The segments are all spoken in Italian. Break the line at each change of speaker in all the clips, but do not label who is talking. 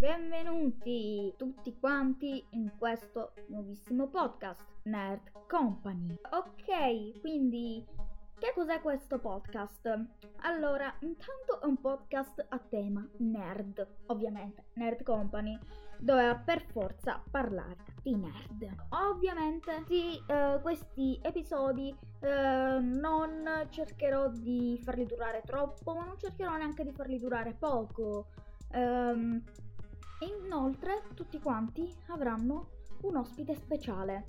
Benvenuti tutti quanti in questo nuovissimo podcast Nerd Company. Ok, quindi che cos'è questo podcast? Allora, intanto è un podcast a tema nerd, ovviamente, Nerd Company, doveva per forza parlare di nerd. Ovviamente, sì, eh, questi episodi eh, non cercherò di farli durare troppo, ma non cercherò neanche di farli durare poco. Um, inoltre, tutti quanti avranno un ospite speciale.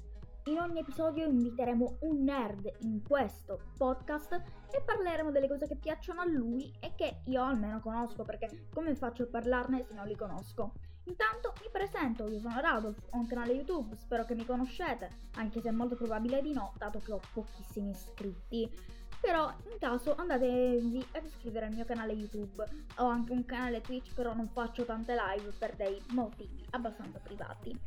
In ogni episodio inviteremo un nerd in questo podcast e parleremo delle cose che piacciono a lui e che io almeno conosco perché come faccio a parlarne se non li conosco. Intanto mi presento, io sono Radolf, ho un canale YouTube, spero che mi conoscete, anche se è molto probabile di no, dato che ho pochissimi iscritti. Però in caso andatevi ad iscrivere al mio canale YouTube. Ho anche un canale Twitch, però non faccio tante live per dei motivi abbastanza privati.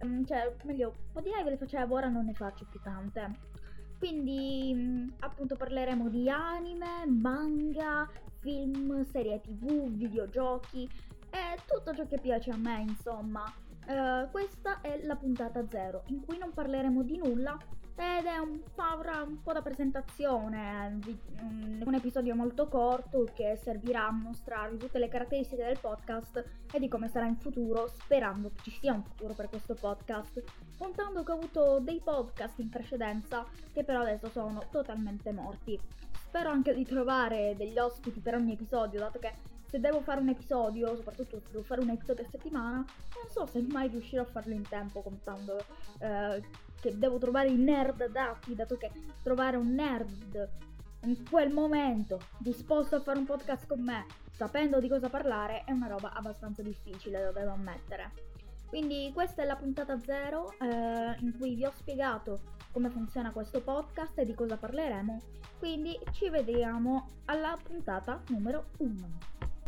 Um, cioè, meglio, un po' di live le facevo, ora non ne faccio più tante. Quindi mm, appunto parleremo di anime, manga, film, serie tv, videogiochi e tutto ciò che piace a me, insomma. Uh, questa è la puntata zero, in cui non parleremo di nulla ed è un, avrà un po' da presentazione, un episodio molto corto che servirà a mostrarvi tutte le caratteristiche del podcast e di come sarà in futuro, sperando che ci sia un futuro per questo podcast, contando che ho avuto dei podcast in precedenza che però adesso sono totalmente morti. Spero anche di trovare degli ospiti per ogni episodio, dato che se devo fare un episodio, soprattutto se devo fare un episodio a settimana, non so se mai riuscirò a farlo in tempo contando eh, che devo trovare i nerd adatti, dato che trovare un nerd in quel momento disposto a fare un podcast con me, sapendo di cosa parlare, è una roba abbastanza difficile, lo devo ammettere. Quindi questa è la puntata zero eh, in cui vi ho spiegato come funziona questo podcast e di cosa parleremo. Quindi ci vediamo alla puntata numero 1.